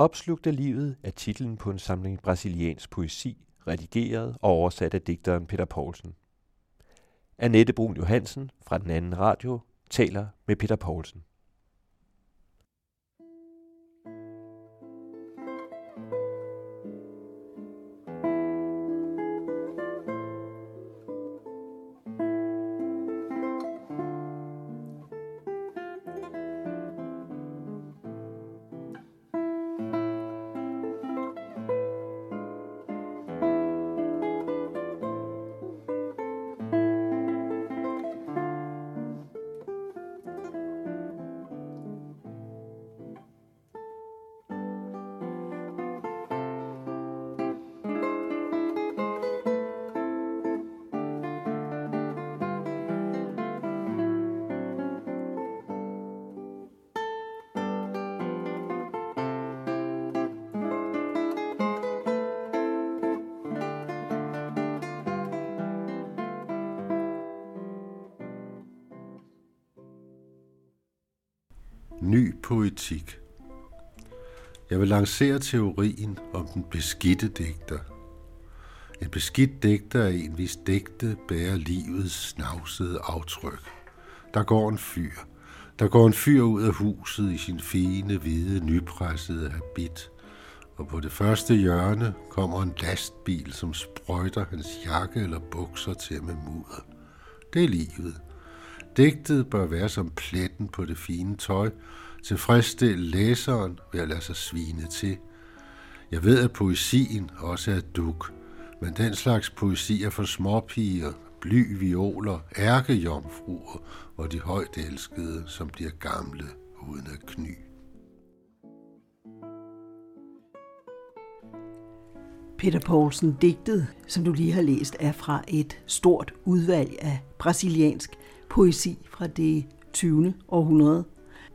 Opslugt af livet er titlen på en samling brasiliansk poesi, redigeret og oversat af digteren Peter Poulsen. Annette Brun Johansen fra den anden radio taler med Peter Poulsen. Jeg lancere teorien om den beskidte digter. En beskidt digter er en, hvis digte bærer livets snavsede aftryk. Der går en fyr. Der går en fyr ud af huset i sin fine, hvide, nypressede habit. Og på det første hjørne kommer en lastbil, som sprøjter hans jakke eller bukser til med mudder. Det er livet. Digtet bør være som pletten på det fine tøj, tilfredsstille læseren ved at lade sig svine til. Jeg ved, at poesien også er duk, men den slags poesi er for småpiger, bly violer, ærkejomfruer og de højt elskede, som bliver gamle uden at kny. Peter Poulsen, digtet, som du lige har læst, er fra et stort udvalg af brasiliansk poesi fra det 20. århundrede,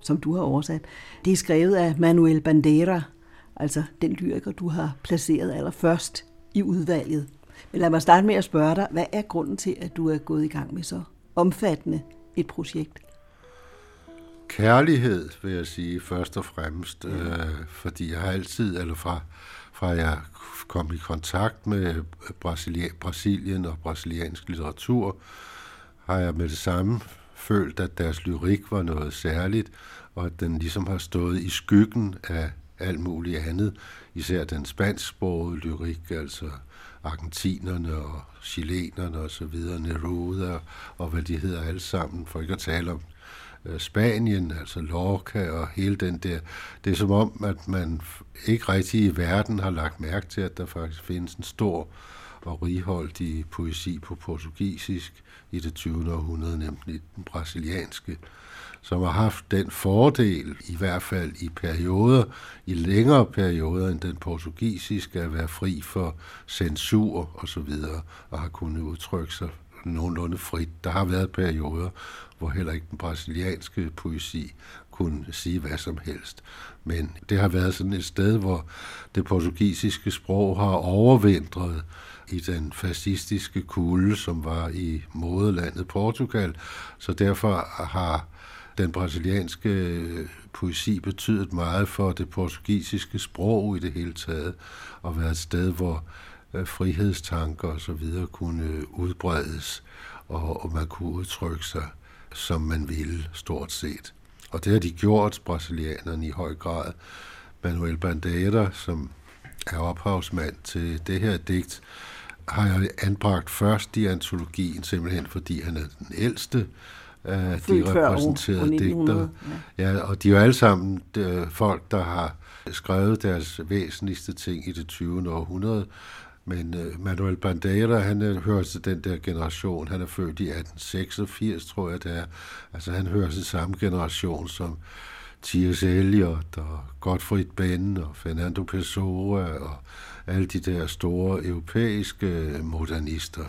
som du har oversat. Det er skrevet af Manuel Bandeira, altså den lyriker, du har placeret allerførst i udvalget. Men lad mig starte med at spørge dig, hvad er grunden til, at du er gået i gang med så omfattende et projekt? Kærlighed, vil jeg sige, først og fremmest, øh, fordi jeg har altid, eller fra, fra jeg kom i kontakt med Brasilien og brasiliansk litteratur, har jeg med det samme følt, at deres lyrik var noget særligt, og at den ligesom har stået i skyggen af alt muligt andet, især den spansksprogede lyrik, altså argentinerne og chilenerne og så videre, Neruda og hvad de hedder alle sammen, for ikke at tale om øh, Spanien, altså Lorca og hele den der. Det er som om, at man ikke rigtig i verden har lagt mærke til, at der faktisk findes en stor og righoldig poesi på portugisisk i det 20. århundrede, nemlig den brasilianske, som har haft den fordel, i hvert fald i perioder, i længere perioder end den portugisiske, at være fri for censur og så videre, og har kunnet udtrykke sig nogenlunde frit. Der har været perioder, hvor heller ikke den brasilianske poesi kunne sige hvad som helst. Men det har været sådan et sted, hvor det portugisiske sprog har overvintret i den fascistiske kulde, som var i moderlandet Portugal. Så derfor har den brasilianske øh, poesi betydet meget for det portugisiske sprog i det hele taget, og været et sted, hvor øh, frihedstanker og så videre kunne udbredes, og, og man kunne udtrykke sig, som man ville, stort set. Og det har de gjort, brasilianerne, i høj grad. Manuel Bandeira, som er ophavsmand til det her digt, har jeg anbragt først i antologien, simpelthen fordi han er den ældste af de repræsenterede digtere. Ja. ja, og de er jo alle sammen de, folk, der har skrevet deres væsentligste ting i det 20. århundrede. Men uh, Manuel Bandeira, han er, hører til den der generation. Han er født i 1886, tror jeg det er. Altså han hører til samme generation som T.S. Eliot og Gottfried Benn og Fernando Pessoa og alle de der store europæiske modernister.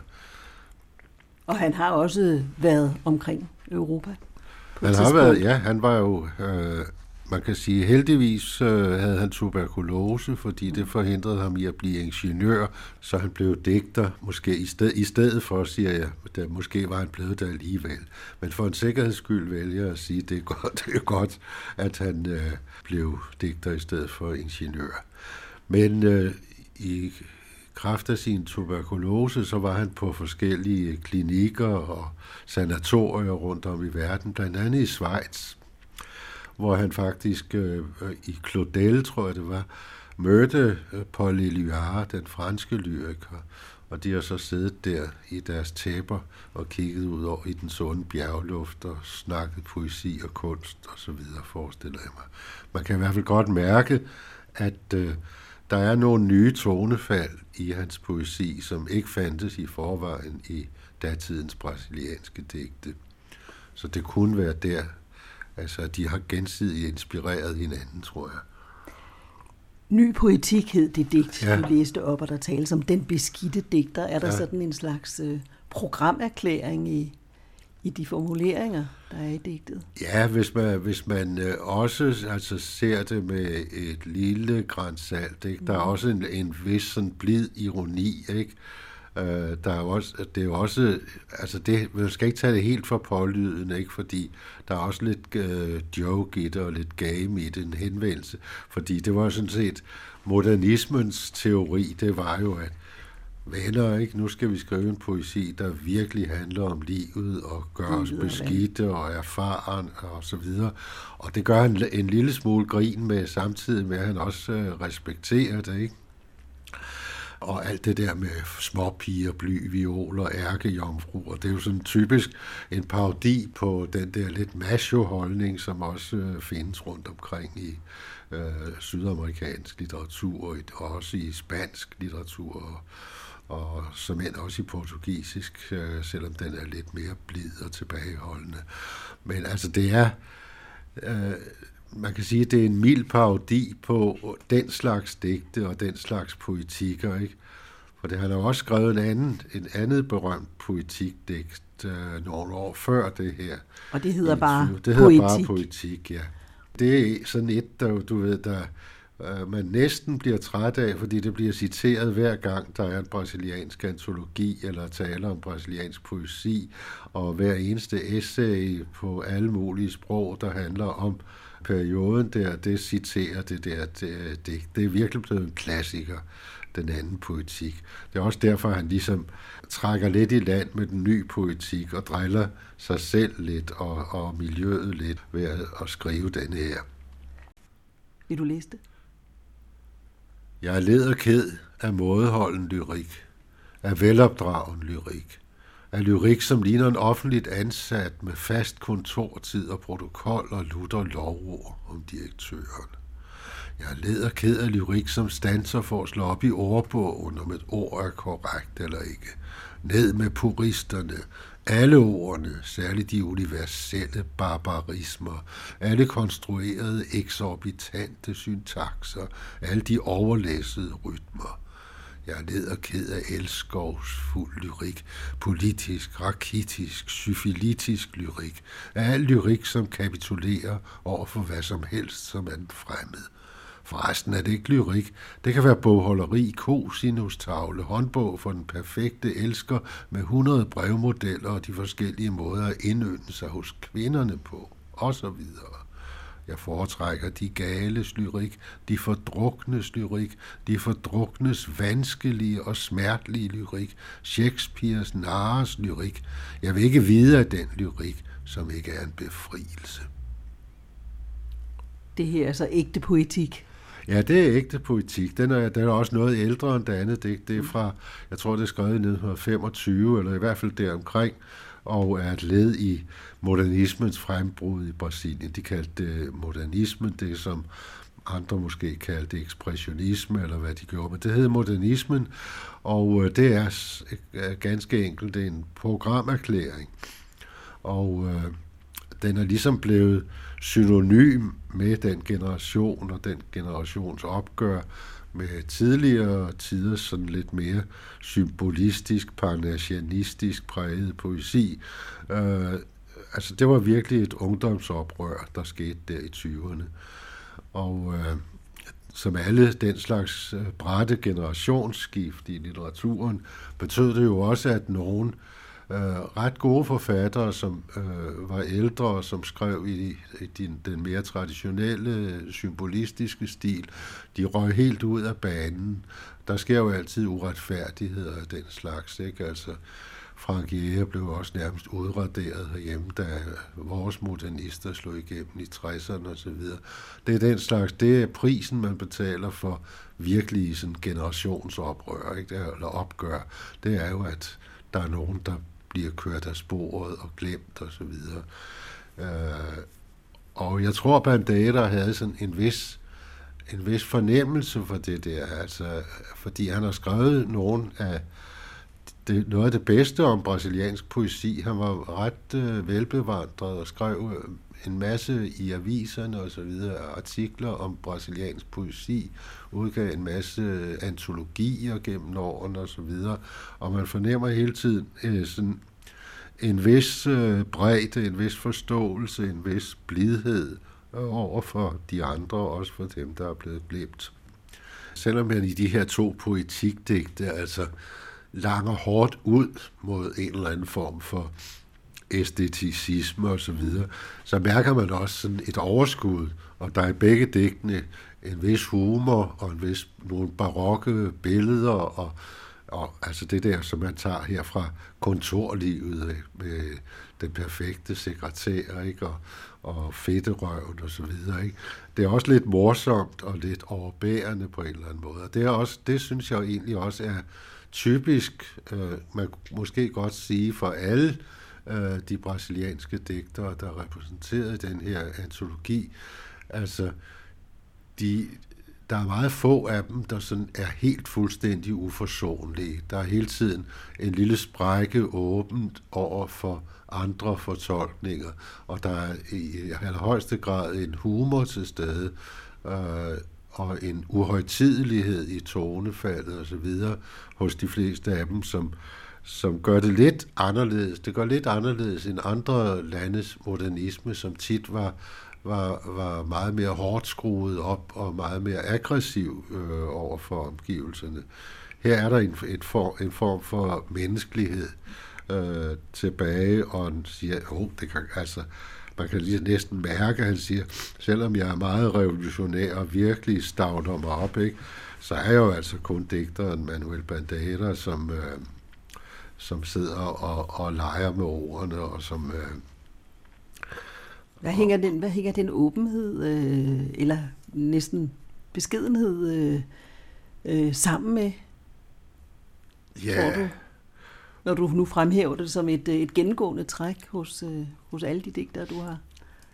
Og han har også været omkring Europa. han har været, ja, han var jo øh, man kan sige, heldigvis øh, havde han tuberkulose, fordi det forhindrede ham i at blive ingeniør, så han blev digter, måske i, sted, i stedet for, siger jeg, der måske var han blevet der alligevel. Men for en sikkerheds skyld vælger jeg at sige, det er godt, det er godt at han øh, blev digter i stedet for ingeniør. Men øh, i kraft af sin tuberkulose, så var han på forskellige klinikker og sanatorier rundt om i verden, blandt andet i Schweiz, hvor han faktisk øh, i Claudel, tror jeg det var, mødte øh, Paul Eluard, den franske lyriker, og de har så siddet der i deres tæpper og kigget ud over i den sunde bjergluft og snakket poesi og kunst og så videre, forestiller jeg mig. Man kan i hvert fald godt mærke, at øh, der er nogle nye tonefald i hans poesi, som ikke fandtes i forvejen i datidens brasilianske digte. Så det kunne være der, altså de har gensidigt inspireret hinanden, tror jeg. Ny poetik hed det digt, ja. du læste op, og der tales om den beskidte digter. Er der ja. sådan en slags øh, programerklæring i, i de formuleringer, der er i digtet? Ja, hvis man, hvis man øh, også altså, ser det med et lille græns salt, ikke? der er mm. også en, en vis sådan blid ironi, ikke? Øh, der er også, det er jo også, altså det, man skal ikke tage det helt for pålydende, ikke? fordi der er også lidt øh, joke i det, og lidt game i det, en henvendelse, fordi det var sådan set modernismens teori, det var jo, at venner, ikke? Nu skal vi skrive en poesi, der virkelig handler om livet og gør os beskidte og erfaren og så videre. Og det gør han en lille smule grin med, samtidig med, at han også øh, respekterer det, ikke? og alt det der med småpiger, bly, violer, ærkejomfruer, det er jo sådan typisk en parodi på den der lidt macho-holdning, som også øh, findes rundt omkring i øh, sydamerikansk litteratur, og også i spansk litteratur, og, og som end også i portugisisk, øh, selvom den er lidt mere blid og tilbageholdende. Men altså, det er... Øh, man kan sige, at det er en mild parodi på den slags digte og den slags poetikker, ikke? For det han har også skrevet en anden, en andet berømt poetikdigt øh, nogle år før det her. Og det hedder bare Det hedder poetik. bare poetik, ja. Det er sådan et, der du ved, der øh, man næsten bliver træt af, fordi det bliver citeret hver gang, der er en brasiliansk antologi eller taler om brasiliansk poesi, og hver eneste essay på alle mulige sprog, der handler om perioden der, det citerer det der det, det, det er virkelig blevet en klassiker, den anden poetik. Det er også derfor, han ligesom trækker lidt i land med den nye poetik og driller sig selv lidt og, og miljøet lidt ved at, at skrive den her. Vil du læse det? Jeg er led og ked af mådeholden lyrik, af velopdragen lyrik, af lyrik, som ligner en offentligt ansat med fast kontortid og protokol og lutter lovord om direktøren. Jeg er led og ked af lyrik, som stanser for at slå op i ordbogen, om et ord er korrekt eller ikke. Ned med puristerne, alle ordene, særligt de universelle barbarismer, alle konstruerede eksorbitante syntakser, alle de overlæssede rytmer. Jeg er og ked af elskovs fuld lyrik, politisk, rakitisk, syfilitisk lyrik, af al lyrik, som kapitulerer over for hvad som helst, som er fremmed. Forresten er det ikke lyrik. Det kan være bogholderi, tavle, håndbog for den perfekte elsker med 100 brevmodeller og de forskellige måder at indønde sig hos kvinderne på, og så videre. Jeg foretrækker de gale lyrik, de fordruknes lyrik, de fordruknes vanskelige og smertelige lyrik, Shakespeares nares lyrik. Jeg vil ikke vide af den lyrik, som ikke er en befrielse. Det her er så ægte poetik. Ja, det er ægte poetik. Den er, den er også noget ældre end det andet digt. Det er fra, jeg tror, det er skrevet i 1925, eller i hvert fald deromkring, og er et led i modernismens frembrud i Brasilien. De kaldte det modernismen, det som andre måske kaldte ekspressionisme, eller hvad de gjorde, men det hedder modernismen, og øh, det er ganske enkelt en programerklæring. Og øh, den er ligesom blevet synonym med den generation og den generations opgør med tidligere tider sådan lidt mere symbolistisk, parnasianistisk præget poesi. Øh, altså det var virkelig et ungdomsoprør, der skete der i 20'erne. Og øh, som alle den slags øh, brætte generationsskift i litteraturen, betød det jo også, at nogen øh, Øh, ret gode forfattere, som øh, var ældre og som skrev i, i din, den mere traditionelle symbolistiske stil, de røg helt ud af banen. Der sker jo altid uretfærdigheder af den slags, ikke? Altså, Frank Jæger blev også nærmest udraderet herhjemme, da vores modernister slog igennem i 60'erne osv. Det er den slags, det er prisen, man betaler for virkelig sådan generationsoprør, ikke? eller opgør. Det er jo, at der er nogen, der bliver kørt af sporet og glemt osv. Og, øh, og jeg tror, Bandera havde sådan en vis en vis fornemmelse for det der, altså, fordi han har skrevet nogle af det, noget af det bedste om brasiliansk poesi. Han var ret øh, velbevandret og skrev øh, en masse i aviserne og så videre, artikler om brasiliansk poesi, udgav en masse antologier gennem årene og så videre, og man fornemmer hele tiden øh, sådan en vis øh, bredde, en vis forståelse, en vis blidhed øh, over for de andre, også for dem, der er blevet glemt. Selvom man i de her to poetikdigte, altså langer hårdt ud mod en eller anden form for æsteticisme og så videre, så mærker man også sådan et overskud, og der er i begge digtene en vis humor og en vis nogle barokke billeder og, og altså det der, som man tager her fra kontorlivet øh, med den perfekte sekretær, ikke? Og, og fedterøven og så videre, ikke? Det er også lidt morsomt og lidt overbærende på en eller anden måde. Og det, er også, det synes jeg egentlig også er typisk, øh, man måske godt sige, for alle øh, de brasilianske digtere, der er repræsenteret i den her antologi. Altså, de, der er meget få af dem, der sådan er helt fuldstændig uforsonlige. Der er hele tiden en lille sprække åbent over for andre fortolkninger, og der er i allerhøjeste grad en humor til stede, øh, og en uhøjtidelighed i tonefaldet osv. hos de fleste af dem, som, som gør det lidt anderledes. Det gør lidt anderledes end andre landes modernisme, som tit var, var, var meget mere hårdt skruet op og meget mere aggressiv øh, over for omgivelserne. Her er der en, et for, en form for menneskelighed øh, tilbage, og han siger, oh, det kan, altså, man kan lige næsten mærke, at han siger, selvom jeg er meget revolutionær og virkelig stavner mig op, ikke, så er jeg jo altså kun digteren Manuel Bandeira, som, øh, som sidder og, og leger med ordene, og som... Øh, hvad hænger den, hvad hænger den åbenhed, øh, eller næsten beskedenhed, øh, øh, sammen med? Ja, tror du? når du nu fremhæver det som et, øh, et gennemgående træk hos, øh, hos alle de digtere, du har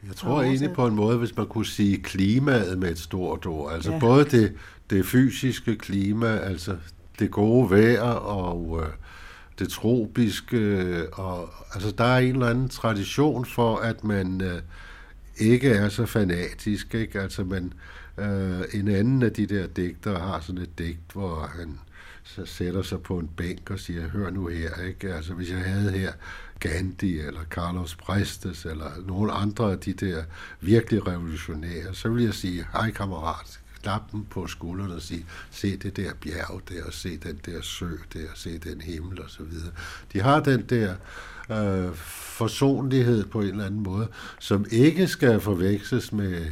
Jeg tror egentlig på en måde, hvis man kunne sige klimaet med et stort ord. Altså ja. både det, det fysiske klima, altså det gode vejr og øh, det tropiske. Og, altså der er en eller anden tradition for, at man øh, ikke er så fanatisk. Ikke? Altså man, øh, en anden af de der digtere har sådan et digt, hvor han så sætter sig på en bænk og siger, hør nu her, ikke? Altså, hvis jeg havde her Gandhi eller Carlos Prestes eller nogle andre af de der virkelig revolutionære, så vil jeg sige, hej kammerat, klappe dem på skuldrene og sige, se det der bjerg der, og se den der sø der, se den himmel og så videre. De har den der øh, forsonlighed på en eller anden måde, som ikke skal forveksles med,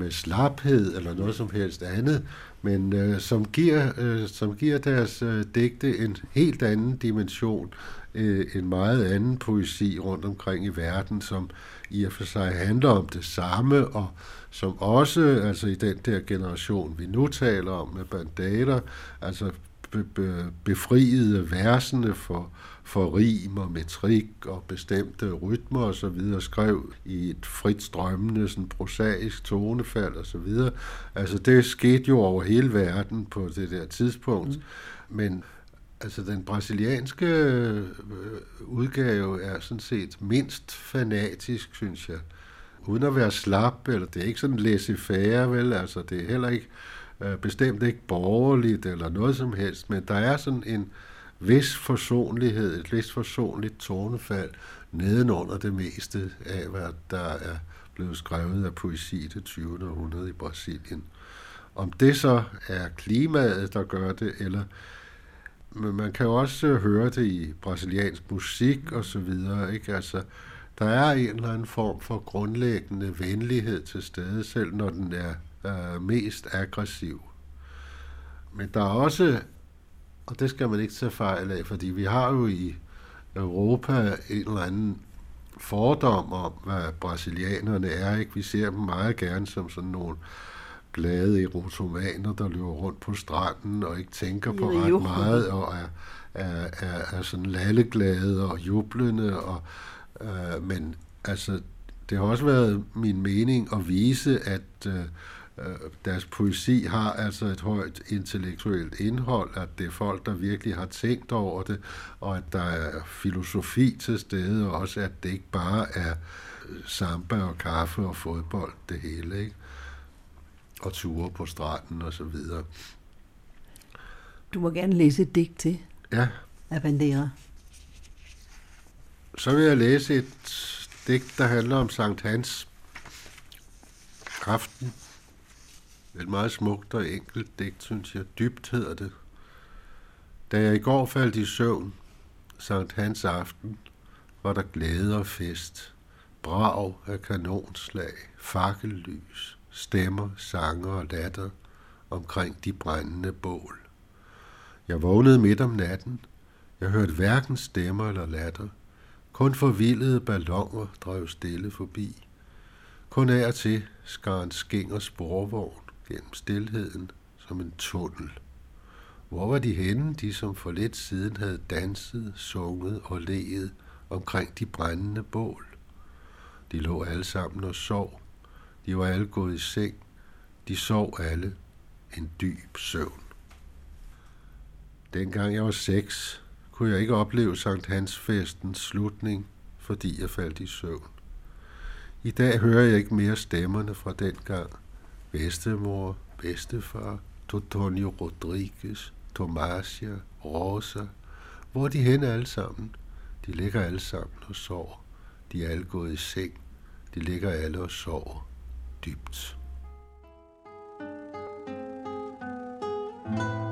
med slaphed eller noget som helst andet, men øh, som, giver, øh, som giver deres øh, digte en helt anden dimension, øh, en meget anden poesi rundt omkring i verden, som i og for sig handler om det samme, og som også, altså i den der generation, vi nu taler om med bandater, altså be, be, befriede versene for, for rim og metrik og bestemte rytmer og så videre, skrev i et frit strømmende, sådan prosaisk tonefald og så videre. Altså det skete jo over hele verden på det der tidspunkt, mm. men altså den brasilianske øh, udgave er sådan set mindst fanatisk, synes jeg. Uden at være slap, eller det er ikke sådan laissez-faire, vel? Altså det er heller ikke øh, bestemt ikke borgerligt eller noget som helst, men der er sådan en vis forsonlighed, et vis forsonligt tonefald nedenunder det meste af, hvad der er blevet skrevet af poesi i det 20. århundrede i Brasilien. Om det så er klimaet, der gør det, eller men man kan jo også høre det i brasiliansk musik og så videre, ikke? Altså, der er en eller anden form for grundlæggende venlighed til stede, selv når den er øh, mest aggressiv. Men der er også, og det skal man ikke tage fejl af, fordi vi har jo i Europa en eller anden fordom om, hvad brasilianerne er. Ikke? Vi ser dem meget gerne som sådan nogle glade erotomaner, der løber rundt på stranden og ikke tænker på ret meget og er, er, er, er sådan lalleglade og jublende. Og, øh, men altså, det har også været min mening at vise, at øh, Øh, deres poesi har altså et højt intellektuelt indhold, at det er folk, der virkelig har tænkt over det, og at der er filosofi til stede, og også at det ikke bare er samba og kaffe og fodbold, det hele, ikke? Og ture på stranden og så videre. Du må gerne læse et digt til ja. af Bandera. Så vil jeg læse et digt, der handler om Sankt Hans aften et meget smukt og enkelt digt, synes jeg. Dybt hedder det. Da jeg i går faldt i søvn, Sankt Hans aften, var der glæde og fest. Brag af kanonslag, fakkellys, stemmer, sanger og latter omkring de brændende bål. Jeg vågnede midt om natten. Jeg hørte hverken stemmer eller latter. Kun forvildede ballonger drev stille forbi. Kun af og til skar en skæng og sporvogn gennem stilheden som en tunnel. Hvor var de henne, de som for lidt siden havde danset, sunget og leget omkring de brændende bål? De lå alle sammen og sov. De var alle gået i seng. De sov alle en dyb søvn. Dengang jeg var seks, kunne jeg ikke opleve Sankt Hans festens slutning, fordi jeg faldt i søvn. I dag hører jeg ikke mere stemmerne fra den gang – bedstemor, bedstefar, Totonio Rodriguez, Tomasia, Rosa. Hvor er de henne alle sammen? De ligger alle sammen og sover. De er alle gået i seng. De ligger alle og sover dybt. thank you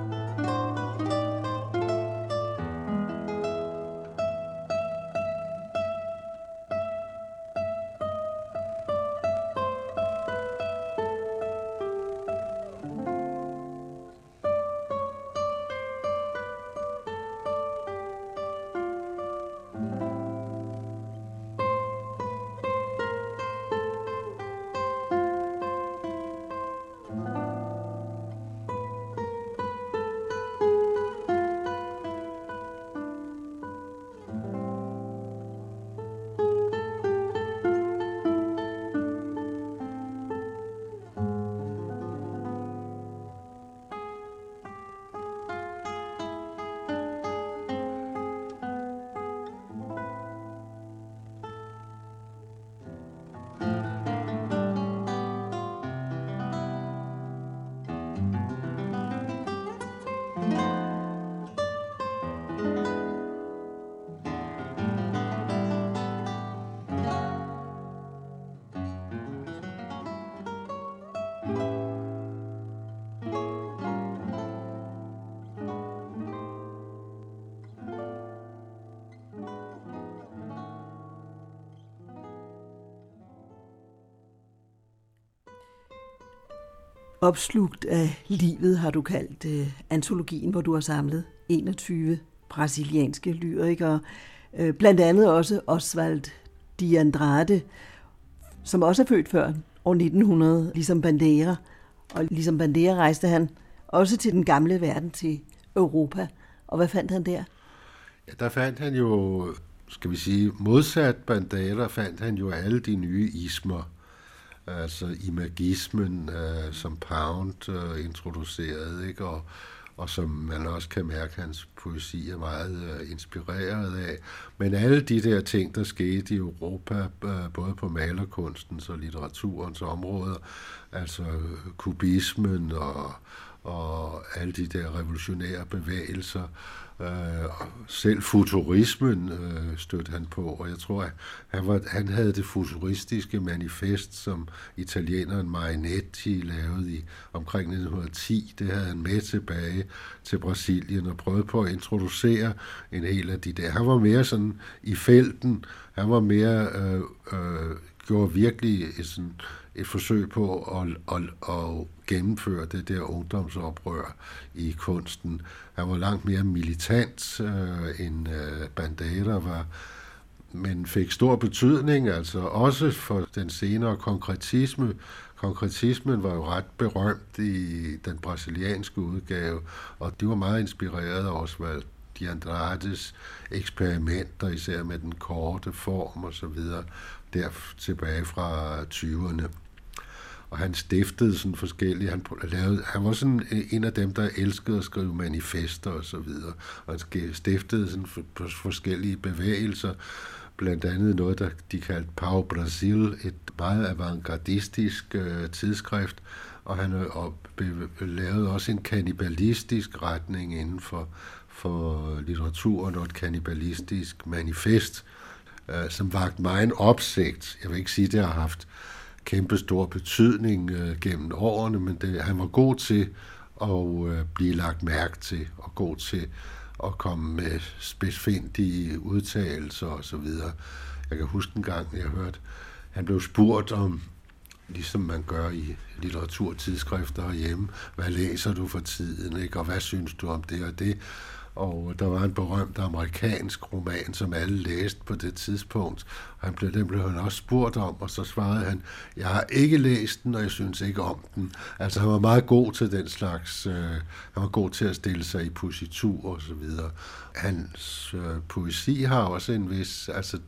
Opslugt af livet har du kaldt øh, antologien, hvor du har samlet 21 brasilianske lyrikere. øh, blandt andet også Oswald de Andrade, som også er født før år 1900, ligesom Bandera. Og ligesom Bandera rejste han også til den gamle verden, til Europa. Og hvad fandt han der? Ja, der fandt han jo, skal vi sige, modsat Bandera, fandt han jo alle de nye ismer altså imagismen, øh, som Pound øh, introducerede, ikke? Og, og som man også kan mærke, at hans poesi er meget øh, inspireret af. Men alle de der ting, der skete i Europa, øh, både på malerkunstens og litteraturens områder, altså øh, kubismen og, og alle de der revolutionære bevægelser. Øh, selv futurismen øh, stødte han på, og jeg tror, at han, var, han havde det futuristiske manifest, som italieneren Marinetti lavede i omkring 1910. Det havde han med tilbage til Brasilien og prøvede på at introducere en hel af de der. Han var mere sådan i felten, han var mere, øh, øh, gjorde virkelig et, sådan, et forsøg på at, at, at gennemføre det der ungdomsoprør i kunsten. Han var langt mere militant øh, end øh, Bandera var, men fik stor betydning, altså også for den senere konkretisme. Konkretismen var jo ret berømt i den brasilianske udgave, og det var meget inspireret af Oswald de Andrades eksperimenter, især med den korte form og så videre, der tilbage fra 20'erne og han stiftede sådan forskellige, han, lavede, han var sådan øh, en af dem, der elskede at skrive manifester og så videre, og han stiftede sådan for, for forskellige bevægelser, blandt andet noget, der de kaldte Pau Brasil, et meget avantgardistisk øh, tidsskrift, og han øh, og lavede også en kanibalistisk retning inden for, for litteraturen og et kanibalistisk manifest, øh, som vagt mig en opsigt. Jeg vil ikke sige, det har haft kæmpe stor betydning øh, gennem årene, men det, han var god til at øh, blive lagt mærke til, og god til at komme med spidsfindige udtalelser osv. Jeg kan huske en gang, jeg hørte, han blev spurgt om, ligesom man gør i litteraturtidsskrifter hjemme, hvad læser du for tiden, ikke? og hvad synes du om det og det? Og der var en berømt amerikansk roman, som alle læste på det tidspunkt. Han blev, den blev han også spurgt om, og så svarede han, jeg har ikke læst den, og jeg synes ikke om den. Altså han var meget god til den slags, øh, han var god til at stille sig i positur og så videre. Hans øh, poesi har også en vis, altså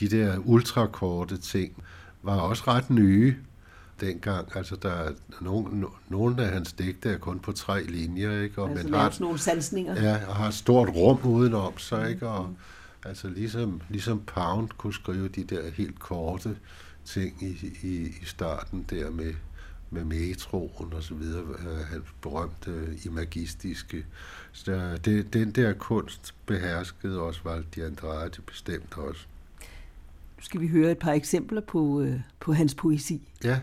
de der ultrakorte ting, var også ret nye dengang. Altså, der er nogle, nogle af hans digte er kun på tre linjer, ikke? Og, altså, men har, nogle sansninger. Ja, og har et stort rum udenom sig, ikke? Og, mm. Altså, ligesom, ligesom Pound kunne skrive de der helt korte ting i, i, i starten der med, med metroen og så videre, øh, han berømte imagistiske. Så det, den der kunst beherskede også Valdi Andrade bestemt også. Nu skal vi høre et par eksempler på, øh, på hans poesi. Ja.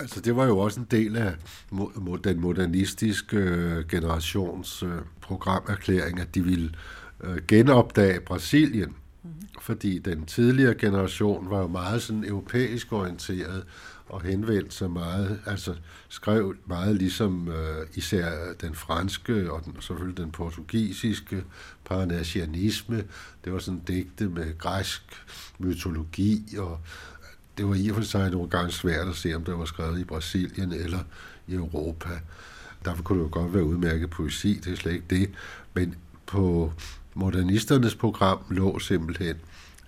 Altså, det var jo også en del af den modernistiske øh, generations øh, programerklæring, at de ville øh, genopdage Brasilien. Mm-hmm. Fordi den tidligere generation var jo meget sådan europæisk orienteret og henvendt sig meget, altså skrev meget ligesom øh, især den franske og den, selvfølgelig den portugisiske parnasianisme. Det var sådan digte med græsk mytologi og det var i og for sig nogle gange svært at se, om det var skrevet i Brasilien eller i Europa. Derfor kunne det jo godt være udmærket poesi, det er slet ikke det. Men på modernisternes program lå simpelthen,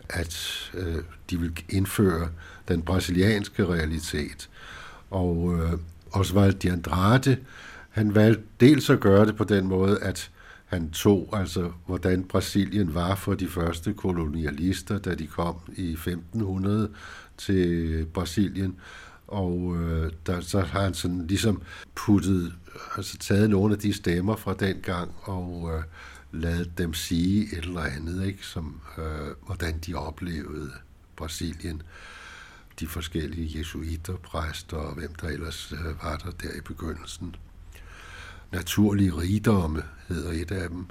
at øh, de ville indføre den brasilianske realitet. Og øh, Oswald de Andrade, han valgte dels at gøre det på den måde, at han tog altså, hvordan Brasilien var for de første kolonialister, da de kom i 1500 til Brasilien, og øh, der, så har han sådan ligesom puttet, altså taget nogle af de stemmer fra den gang og øh, ladet dem sige et eller andet, ikke, som øh, hvordan de oplevede Brasilien. De forskellige jesuiter, præster og hvem der ellers øh, var der der i begyndelsen. Naturlige rigdomme hedder et af dem.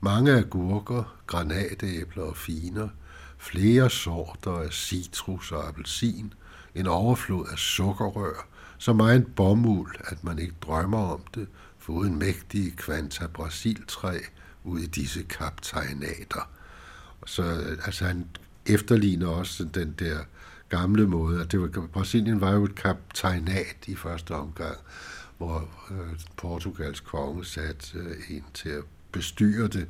Mange agurker, granatæbler og finer – flere sorter af citrus og appelsin, en overflod af sukkerrør, så meget bomuld, at man ikke drømmer om det, foruden mægtige kvanta brasiltræ ud i disse kaptajnater. Så altså, han efterligner også den der gamle måde, at det var, Brasilien var jo et kaptajnat i første omgang, hvor øh, Portugals konge satte øh, en til at bestyre det,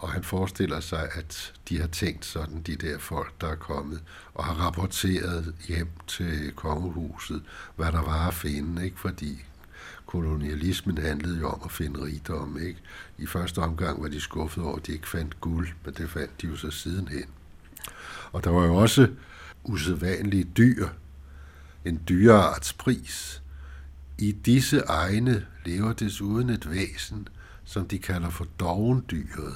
og han forestiller sig, at de har tænkt sådan, de der folk, der er kommet, og har rapporteret hjem til kongehuset, hvad der var at finde, ikke? fordi kolonialismen handlede jo om at finde rigdom. Ikke? I første omgang var de skuffet over, at de ikke fandt guld, men det fandt de jo så sidenhen. Og der var jo også usædvanlige dyr, en dyreartspris. I disse egne lever desuden et væsen, som de kalder for dovendyret.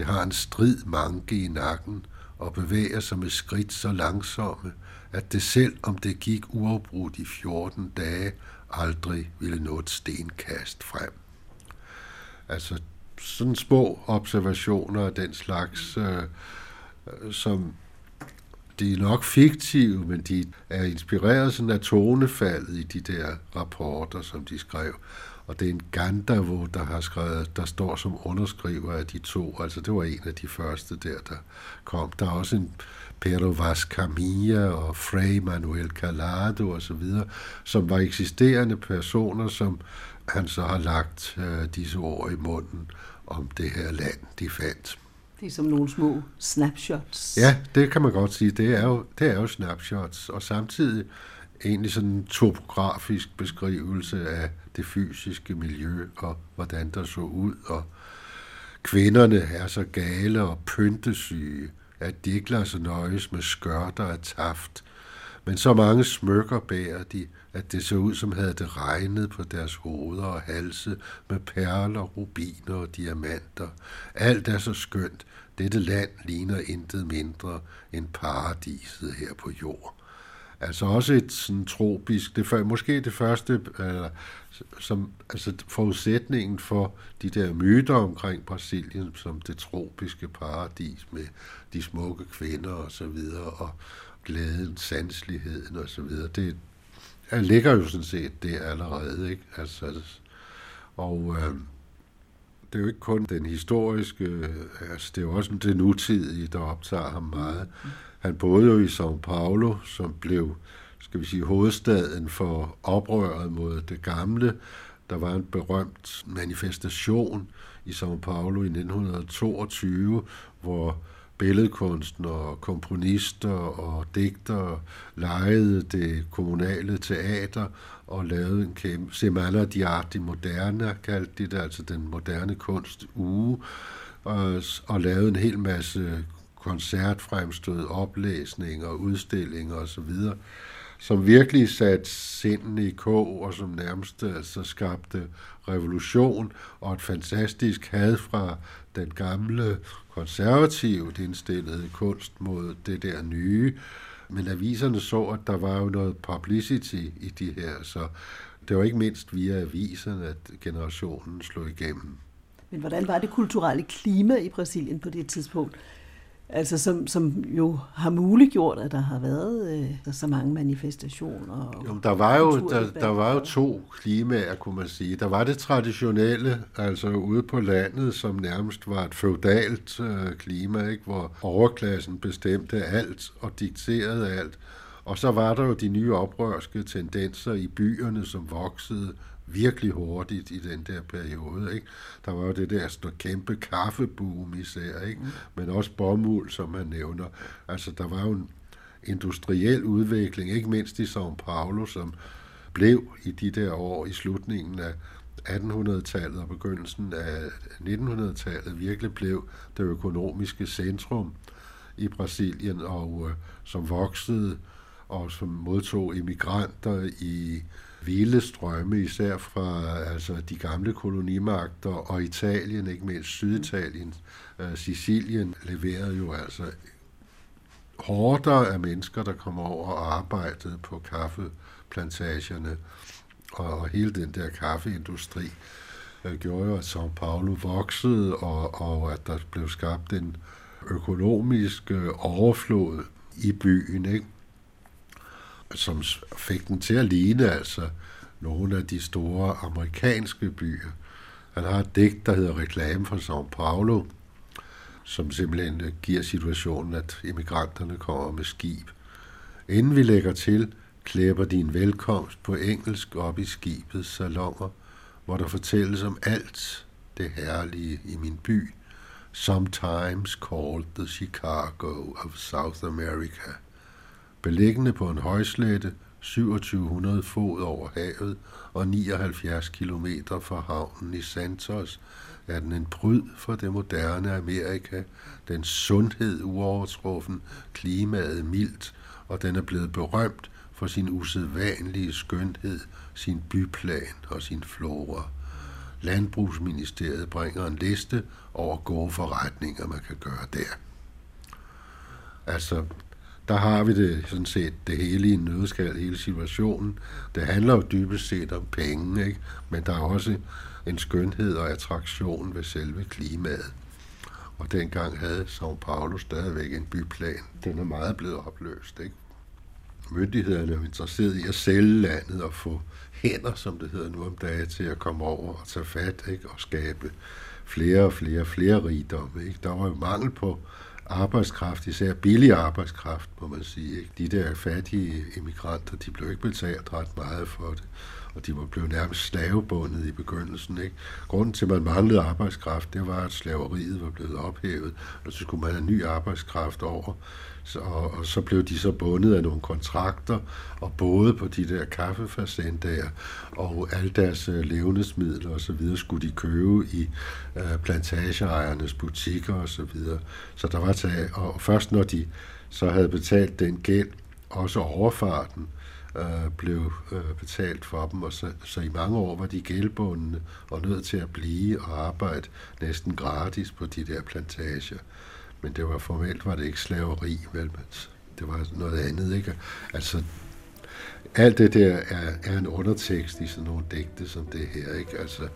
Det har en strid manke i nakken og bevæger sig med skridt så langsomme, at det selv om det gik uafbrudt i 14 dage, aldrig ville nå et stenkast frem. Altså sådan små observationer af den slags, øh, øh, som de er nok fiktive, men de er inspireret sådan af tonefaldet i de der rapporter, som de skrev. Og det er en Gandavo, der har skrevet, der står som underskriver af de to. Altså det var en af de første der, der kom. Der er også en Pedro Vaz Camilla og Frei Manuel Calado og så videre, som var eksisterende personer, som han så har lagt øh, disse ord i munden om det her land, de fandt. Det er som nogle små snapshots. Ja, det kan man godt sige. Det er jo, det er jo snapshots, og samtidig egentlig sådan en topografisk beskrivelse af det fysiske miljø, og hvordan der så ud, og kvinderne er så gale og pyntesyge, at de ikke lader sig nøjes med skørter af taft, men så mange smykker bærer de, at det så ud som havde det regnet på deres hoveder og halse med perler, rubiner og diamanter. Alt er så skønt. Dette land ligner intet mindre end paradiset her på jord. Altså også et sådan tropisk, det, måske det første, eller, som, altså forudsætningen for de der myter omkring Brasilien som det tropiske paradis med de smukke kvinder og så videre, og glæden, sansligheden og så videre, det er, ligger jo sådan set det allerede, ikke? Altså, og øh, det er jo ikke kun den historiske, øh, altså det er jo også det nutidige, der optager ham meget. Han boede jo i São Paulo, som blev, skal vi sige, hovedstaden for oprøret mod det gamle. Der var en berømt manifestation i São Paulo i 1922, hvor billedkunstnere, komponister og digtere lejede det kommunale teater og lavede en kæmpe Semana di Arte Moderna, kaldte det, altså den moderne kunst uge, og, og lavede en hel masse koncertfremstød, oplæsninger, udstillinger osv., som virkelig satte sinden i kog, og som nærmest altså skabte revolution og et fantastisk had fra den gamle konservativt indstillede kunst mod det der nye. Men aviserne så, at der var jo noget publicity i de her, så det var ikke mindst via aviserne, at generationen slog igennem. Men hvordan var det kulturelle klima i Brasilien på det tidspunkt? Altså som, som jo har muliggjort, at der har været øh, så mange manifestationer. Jo, der, var jo, der, der var jo to klimaer, kunne man sige. Der var det traditionelle, altså ude på landet, som nærmest var et feudalt øh, klima, ikke? hvor overklassen bestemte alt og dikterede alt. Og så var der jo de nye oprørske tendenser i byerne, som voksede virkelig hurtigt i den der periode. Ikke? Der var jo det der stå kæmpe kaffeboom især, ikke? Mm. men også bomuld, som man nævner. Altså, der var jo en industriel udvikling, ikke mindst i São Paulo, som blev i de der år i slutningen af 1800-tallet og begyndelsen af 1900-tallet virkelig blev det økonomiske centrum i Brasilien, og øh, som voksede og som modtog immigranter i vilde strømme, især fra altså, de gamle kolonimagter og Italien, ikke mindst Syditalien. Uh, Sicilien leverede jo altså hårder af mennesker, der kom over og arbejdede på kaffeplantagerne, og, hele den der kaffeindustri uh, gjorde jo, at São Paulo voksede, og, og at der blev skabt en økonomisk uh, overflod i byen, ikke? Som fik den til at ligne altså nogle af de store amerikanske byer. Han har et digt, der hedder Reklame fra São Paulo, som simpelthen øh, giver situationen, at immigranterne kommer med skib. Inden vi lægger til, klæber din velkomst på engelsk op i skibets salonger, hvor der fortælles om alt det herlige i min by, sometimes called the Chicago of South America – Beliggende på en højslette 2700 fod over havet og 79 km fra havnen i Santos, er den en pryd for det moderne Amerika, den sundhed uovertruffen, klimaet mildt, og den er blevet berømt for sin usædvanlige skønhed, sin byplan og sin flora. Landbrugsministeriet bringer en liste over gode forretninger, man kan gøre der. Altså, der har vi det sådan set det hele i en nødskal, hele situationen. Det handler jo dybest set om penge, ikke? men der er også en skønhed og attraktion ved selve klimaet. Og dengang havde São Paulo stadigvæk en byplan. Den er meget blevet opløst. Ikke? Myndighederne er interesseret i at sælge landet og få hænder, som det hedder nu om dagen, til at komme over og tage fat ikke? og skabe flere og flere, flere rigdomme. Ikke? Der var jo mangel på arbejdskraft, især billig arbejdskraft, må man sige. Ikke? De der fattige immigranter, de blev ikke betalt ret meget for det, og de var blevet nærmest slavebundet i begyndelsen. Ikke? Grunden til, at man manglede arbejdskraft, det var, at slaveriet var blevet ophævet, og så skulle man have ny arbejdskraft over. Så, og, og så blev de så bundet af nogle kontrakter og både på de der kaffefacendager og alle deres øh, levnedsmidler og så videre skulle de købe i øh, plantageejernes butikker og så videre. Så der var tag, og først når de så havde betalt den gæld, også overfarten, øh, blev øh, betalt for dem, og så, så i mange år var de gældbundne og nødt til at blive og arbejde næsten gratis på de der plantager men det var formelt var det ikke slaveri, vel, det var noget andet, ikke? Altså, alt det der er, er en undertekst i sådan nogle digte som det her, ikke? Altså,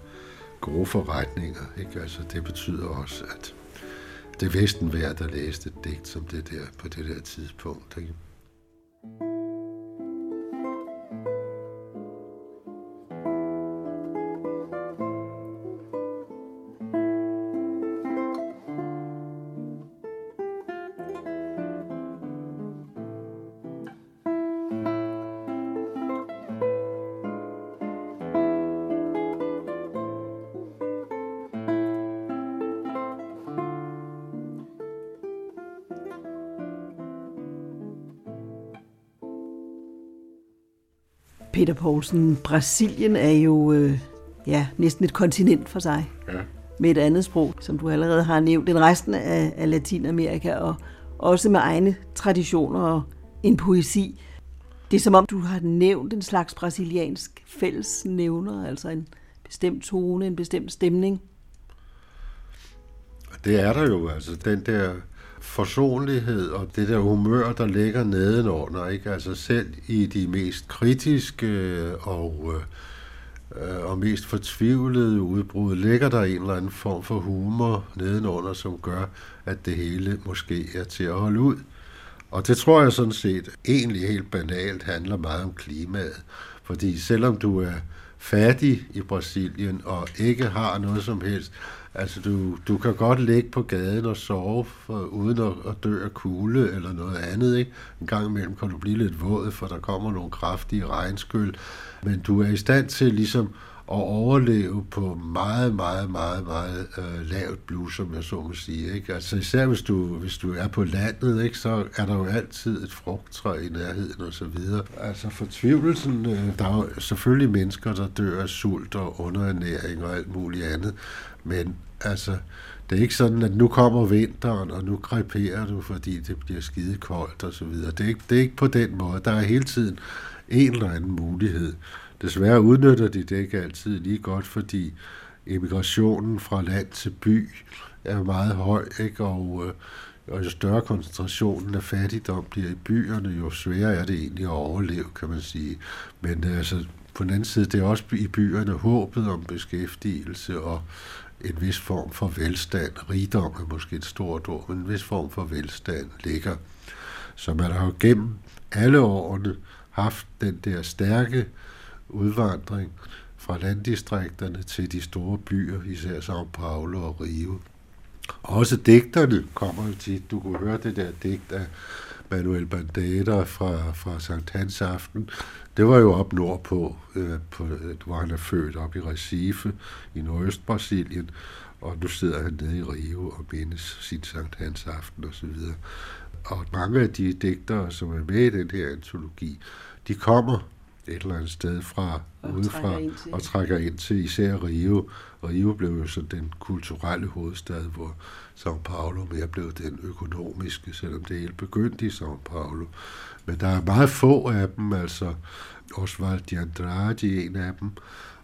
gode forretninger, ikke? Altså, det betyder også, at det er vesten værd at læse et digt som det der på det der tidspunkt, ikke? Peter Poulsen, Brasilien er jo øh, ja, næsten et kontinent for sig. Ja. Med et andet sprog, som du allerede har nævnt, den resten af, af Latinamerika, og også med egne traditioner og en poesi. Det er som om, du har nævnt en slags brasiliansk fællesnævner, altså en bestemt tone, en bestemt stemning. Det er der jo, altså den der forsonlighed og det der humør, der ligger nedenunder, ikke? Altså selv i de mest kritiske øh, og, øh, og mest fortvivlede udbrud, ligger der en eller anden form for humor nedenunder, som gør, at det hele måske er til at holde ud. Og det tror jeg sådan set egentlig helt banalt handler meget om klimaet. Fordi selvom du er fattig i Brasilien og ikke har noget som helst, Altså, du, du kan godt ligge på gaden og sove for, uden at, at dø af kugle eller noget andet, ikke? En gang imellem kan du blive lidt våd, for der kommer nogle kraftige regnskyld. Men du er i stand til ligesom at overleve på meget, meget, meget, meget øh, lavt blus, som jeg så må sige. Ikke? Altså især hvis du, hvis du er på landet, ikke, så er der jo altid et frugttræ i nærheden og så videre. Altså fortvivlelsen, øh, der er jo selvfølgelig mennesker, der dør af sult og underernæring og alt muligt andet, men altså, det er ikke sådan, at nu kommer vinteren, og nu kreperer du, fordi det bliver skide koldt og så videre. Det er, ikke, det er ikke på den måde. Der er hele tiden en eller anden mulighed. Desværre udnytter de det ikke altid lige godt, fordi emigrationen fra land til by er meget høj, ikke? Og, øh, og jo større koncentrationen af fattigdom bliver i byerne, jo sværere er det egentlig at overleve, kan man sige. Men øh, altså, på den anden side, det er også i byerne håbet om beskæftigelse og en vis form for velstand, rigdom er måske et stort ord, men en vis form for velstand ligger. Så man har jo gennem alle årene haft den der stærke udvandring fra landdistrikterne til de store byer, især São Paulo og Rio. Også digterne kommer jo tit. Du kunne høre det der digt af Manuel Bandera fra, fra Sankt Hans Aften. Det var jo op nordpå, øh, på, øh, hvor han er født op i Recife i Nordøst-Brasilien, og nu sidder han nede i Rio og mindes sin Sankt Hans Aften osv. Og mange af de digtere, som er med i den her antologi, de kommer et eller andet sted fra Og udefra trækker ind til- og trækker ind til især Rio. Og Rio blev jo så den kulturelle hovedstad, hvor São Paulo mere blev den økonomiske, selvom det hele begyndte i São Paulo. Men der er meget få af dem, altså Oswald de Andrade, en af dem,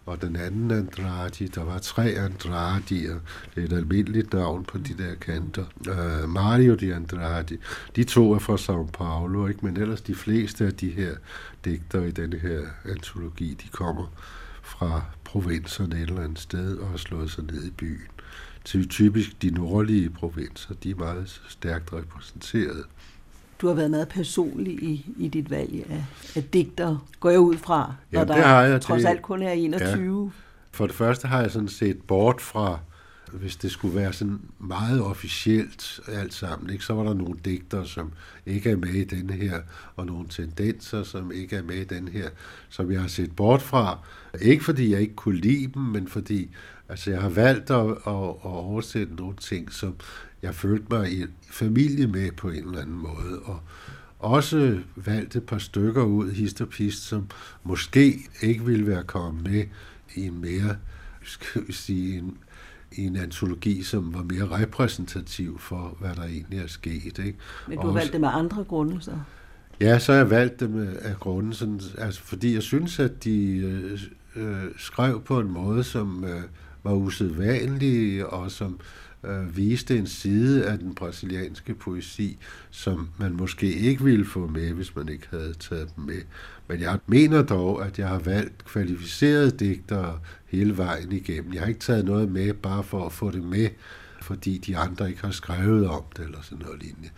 og den anden Andrade, der var tre Andrade'er, det er et almindeligt navn på de der kanter. Uh, Mario de Andrade, de to er fra São Paulo, ikke? men ellers de fleste af de her digtere i denne her antologi, de kommer fra provinserne et eller andet sted og har slået sig ned i byen. Så typisk de nordlige provinser, de er meget stærkt repræsenteret. Du har været meget personlig i, i dit valg af, af digter, går jeg ud fra, når Ja, der det har jeg. trods Det- alt kun er 21. For det første har jeg sådan set bort fra, hvis det skulle være sådan meget officielt alt sammen, ikke, så var der nogle digter, som ikke er med i denne her, og nogle tendenser, som ikke er med i den her, som jeg har set bort fra. Ikke fordi jeg ikke kunne lide dem, men fordi altså, jeg har valgt at, at, at oversætte nogle ting, som jeg følte mig i familie med på en eller anden måde, og også valgt et par stykker ud, hist og pist, som måske ikke ville være kommet med i en mere, skal vi sige, en, i en antologi, som var mere repræsentativ for, hvad der egentlig er sket. Ikke? Men du har valgt det med andre grunde, så. Ja, så har jeg valgt dem af grunden, sådan, altså, fordi jeg synes, at de øh, øh, skrev på en måde, som øh, var usædvanlig, og som øh, viste en side af den brasilianske poesi, som man måske ikke ville få med, hvis man ikke havde taget dem med. Men jeg mener dog, at jeg har valgt kvalificerede digtere hele vejen igennem. Jeg har ikke taget noget med bare for at få det med, fordi de andre ikke har skrevet om det, eller sådan noget lignende.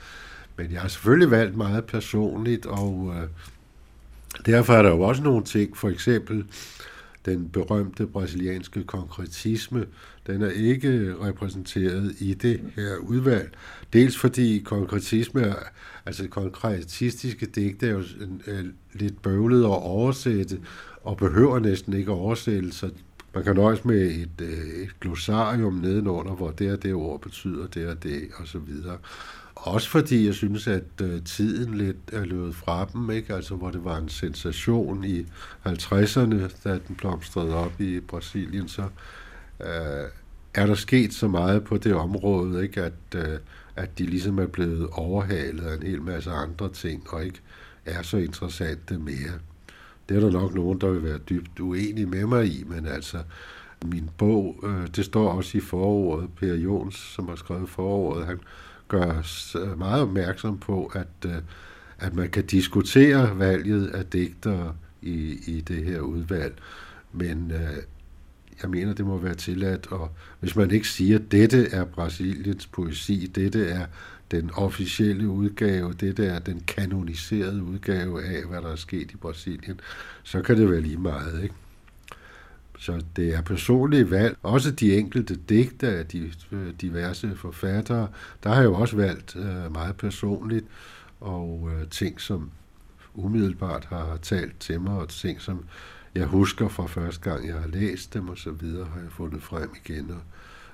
Men jeg har selvfølgelig valgt meget personligt, og øh, derfor er der jo også nogle ting, for eksempel den berømte brasilianske konkretisme, den er ikke repræsenteret i det her udvalg. Dels fordi konkretisme, altså konkretistiske digte er jo øh, lidt bøvlet at oversætte, og behøver næsten ikke oversætte, så man kan nøjes med et, øh, et glossarium nedenunder, hvor det og det ord betyder det og det, og så videre. Også fordi jeg synes, at øh, tiden lidt er løbet fra dem, ikke? Altså, hvor det var en sensation i 50'erne, da den blomstrede op i Brasilien, så øh, er der sket så meget på det område, ikke? At, øh, at de ligesom er blevet overhalet af en hel masse andre ting, og ikke er så interessante mere. Det er der nok nogen, der vil være dybt uenige med mig i, men altså, min bog, øh, det står også i forordet, Per Jons, som har skrevet forordet, han gøres øh, meget opmærksom på, at, øh, at man kan diskutere valget af digtere i, i det her udvalg, men øh, jeg mener, det må være tilladt, og hvis man ikke siger, at dette er Brasiliens poesi, dette er den officielle udgave, dette er den kanoniserede udgave af, hvad der er sket i Brasilien, så kan det være lige meget, ikke? Så det er personlige valg. Også de enkelte digte af de øh, diverse forfattere, der har jeg jo også valgt øh, meget personligt, og øh, ting, som umiddelbart har talt til mig, og ting, som jeg husker fra første gang, jeg har læst dem og så videre, har jeg fundet frem igen og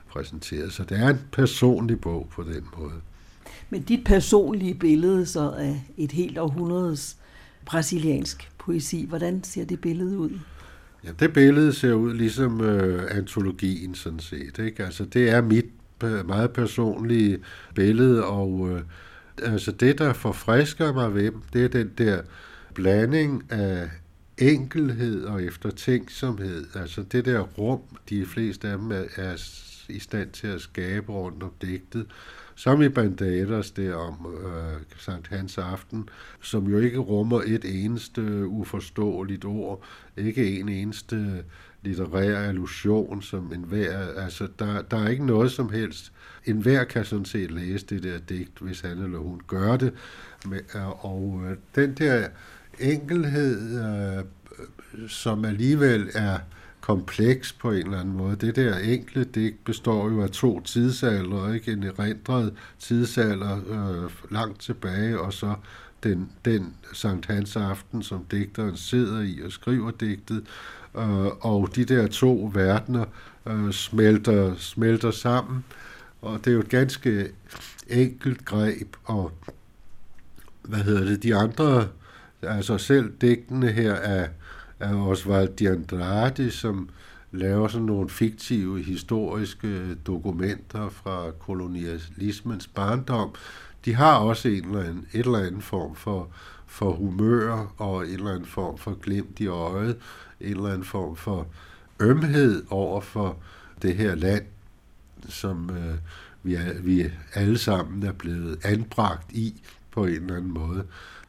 præsenteret. Så det er en personlig bog på den måde. Men dit personlige billede så af et helt århundredes brasiliansk poesi, hvordan ser det billede ud? Ja, det billede ser ud ligesom øh, antologien sådan set. Ikke? Altså, det er mit meget personlige billede, og øh, altså, det, der forfrisker mig ved dem, det er den der blanding af enkelhed og eftertænksomhed. Altså det der rum, de fleste af dem er, er i stand til at skabe rundt om digtet, som i Bandadas der om øh, Sankt Hans Aften, som jo ikke rummer et eneste uforståeligt ord, ikke en eneste litterær allusion, som enhver, altså der, der er ikke noget som helst. En hver kan sådan set læse det der digt, hvis han eller hun gør det, øh, og øh, den der enkelhed, øh, som alligevel er kompleks på en eller anden måde. Det der enkle digt består jo af to tidsalder, ikke? En erindret tidsalder øh, langt tilbage, og så den, den Sankt Hans aften, som digteren sidder i og skriver digtet, øh, og de der to verdener øh, smelter, smelter sammen, og det er jo et ganske enkelt greb, og hvad hedder det, de andre, altså selv digtene her er, af Oswald de Andrade, som laver sådan nogle fiktive historiske dokumenter fra kolonialismens barndom. De har også en eller anden, et eller andet form for, for humør og en eller anden form for glimt i øjet, en eller anden form for ømhed over for det her land, som øh, vi, er, vi alle sammen er blevet anbragt i på en eller anden måde.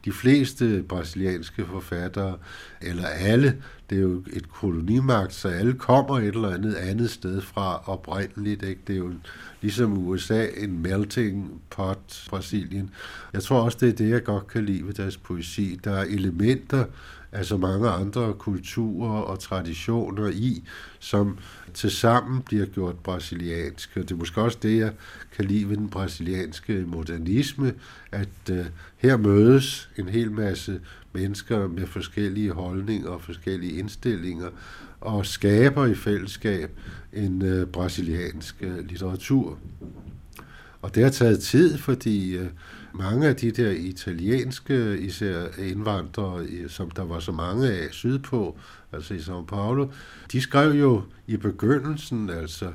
De fleste brasilianske forfattere, eller alle, det er jo et kolonimagt, så alle kommer et eller andet andet sted fra oprindeligt. Ikke? Det er jo ligesom USA, en melting pot, Brasilien. Jeg tror også, det er det, jeg godt kan lide ved deres poesi. Der er elementer af så mange andre kulturer og traditioner i, som til sammen bliver gjort brasiliansk. Og det er måske også det, jeg kan lide ved den brasilianske modernisme, at øh, her mødes en hel masse mennesker med forskellige holdninger og forskellige indstillinger, og skaber i fællesskab en øh, brasiliansk øh, litteratur. Og det har taget tid, fordi øh, mange af de der italienske især indvandrere, som der var så mange af sydpå, altså i São Paulo, de skrev jo i begyndelsen altså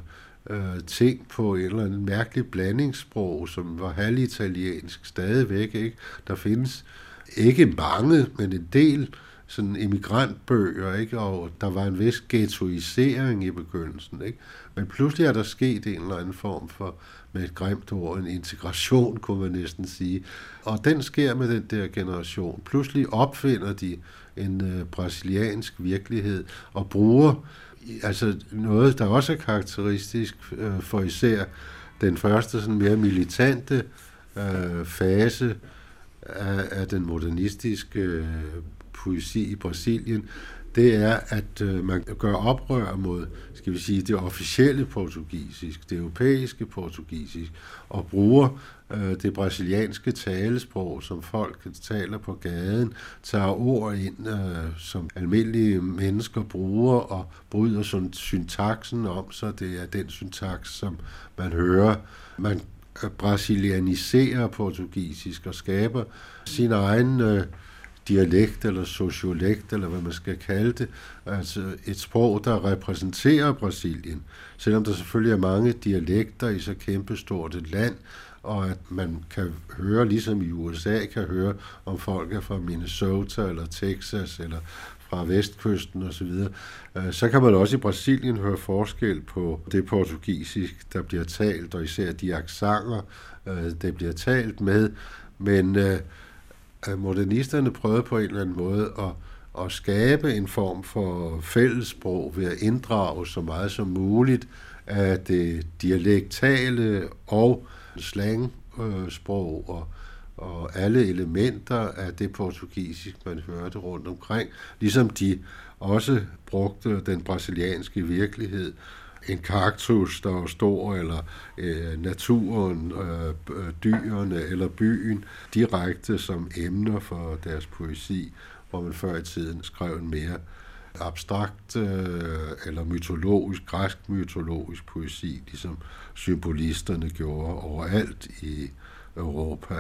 øh, ting på en eller anden mærkelig blandingssprog, som var halvitaliensk stadigvæk. Ikke? Der findes ikke mange, men en del sådan emigrantbøger, ikke? og der var en vis ghettoisering i begyndelsen. Ikke? Men pludselig er der sket en eller anden form for, med et grimt ord, en integration, kunne man næsten sige. Og den sker med den der generation. Pludselig opfinder de en øh, brasiliansk virkelighed og bruger altså noget, der også er karakteristisk øh, for især den første sådan mere militante øh, fase af, af den modernistiske øh, poesi i Brasilien, det er, at øh, man gør oprør mod, skal vi sige, det officielle portugisisk, det europæiske portugisisk, og bruger øh, det brasilianske talesprog, som folk taler på gaden, tager ord ind, øh, som almindelige mennesker bruger, og bryder sådan syntaksen om, så det er den syntaks, som man hører. Man øh, brasilianiserer portugisisk og skaber sin egen øh, dialekt eller sociolekt, eller hvad man skal kalde det, altså et sprog, der repræsenterer Brasilien. Selvom der selvfølgelig er mange dialekter i så kæmpestort et land, og at man kan høre, ligesom i USA, kan høre, om folk er fra Minnesota eller Texas eller fra vestkysten osv., øh, så kan man også i Brasilien høre forskel på det portugisisk, der bliver talt, og især de aksanger, øh, det bliver talt med. Men øh, øh, modernisterne prøvede på en eller anden måde at, at skabe en form for fællessprog ved at inddrage så meget som muligt af det dialektale og slangsprog og, og alle elementer af det portugisisk, man hørte rundt omkring, ligesom de også brugte den brasilianske virkelighed en kaktus, der var stor, eller øh, naturen, øh, øh, dyrene eller byen, direkte som emner for deres poesi, hvor man før i tiden skrev en mere abstrakt øh, eller mytologisk, græsk mytologisk poesi, ligesom symbolisterne gjorde overalt i Europa.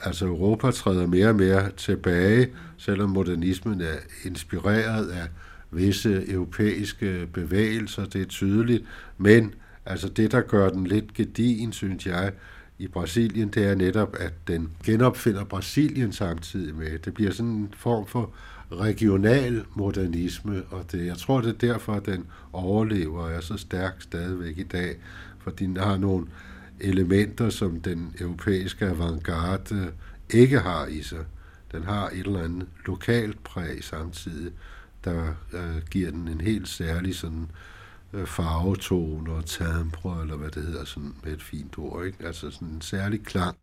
Altså Europa træder mere og mere tilbage, selvom modernismen er inspireret af visse europæiske bevægelser, det er tydeligt, men altså det, der gør den lidt gedigen, synes jeg, i Brasilien, det er netop, at den genopfinder Brasilien samtidig med. Det bliver sådan en form for regional modernisme, og det, jeg tror, det er derfor, at den overlever og er så stærk stadigvæk i dag, fordi den har nogle elementer, som den europæiske avantgarde ikke har i sig. Den har et eller andet lokalt præg samtidig, der øh, giver den en helt særlig sådan øh, farvetone og timbre, eller hvad det hedder, sådan med et fint ord, ikke? Altså sådan en særlig klang.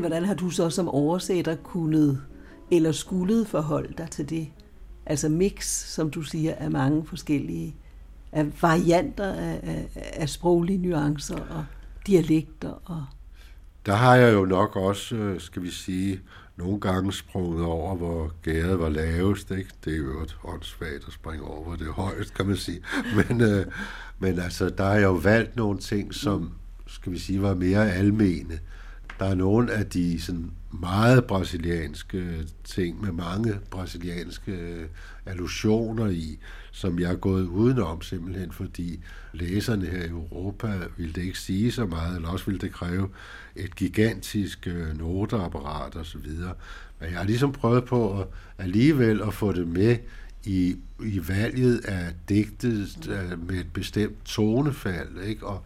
Men hvordan har du så som oversætter kunnet eller skulle forholde dig til det altså mix, som du siger, af mange forskellige af varianter af, af, af sproglige nuancer og dialekter. Og der har jeg jo nok også, øh, skal vi sige, nogle gange sprunget over, hvor gæret var lavest. Ikke? Det er jo et håndsvagt at springe over, hvor det er højst, kan man sige. Men, øh, men altså, der har jeg jo valgt nogle ting, som, skal vi sige, var mere almene. Der er nogle af de sådan, meget brasilianske ting med mange brasilianske øh, allusioner i, som jeg er gået udenom simpelthen, fordi læserne her i Europa ville det ikke sige så meget, eller også ville det kræve et gigantisk øh, noteapparat og så videre. Men jeg har ligesom prøvet på at alligevel at få det med i, i valget af digtet øh, med et bestemt tonefald, ikke? og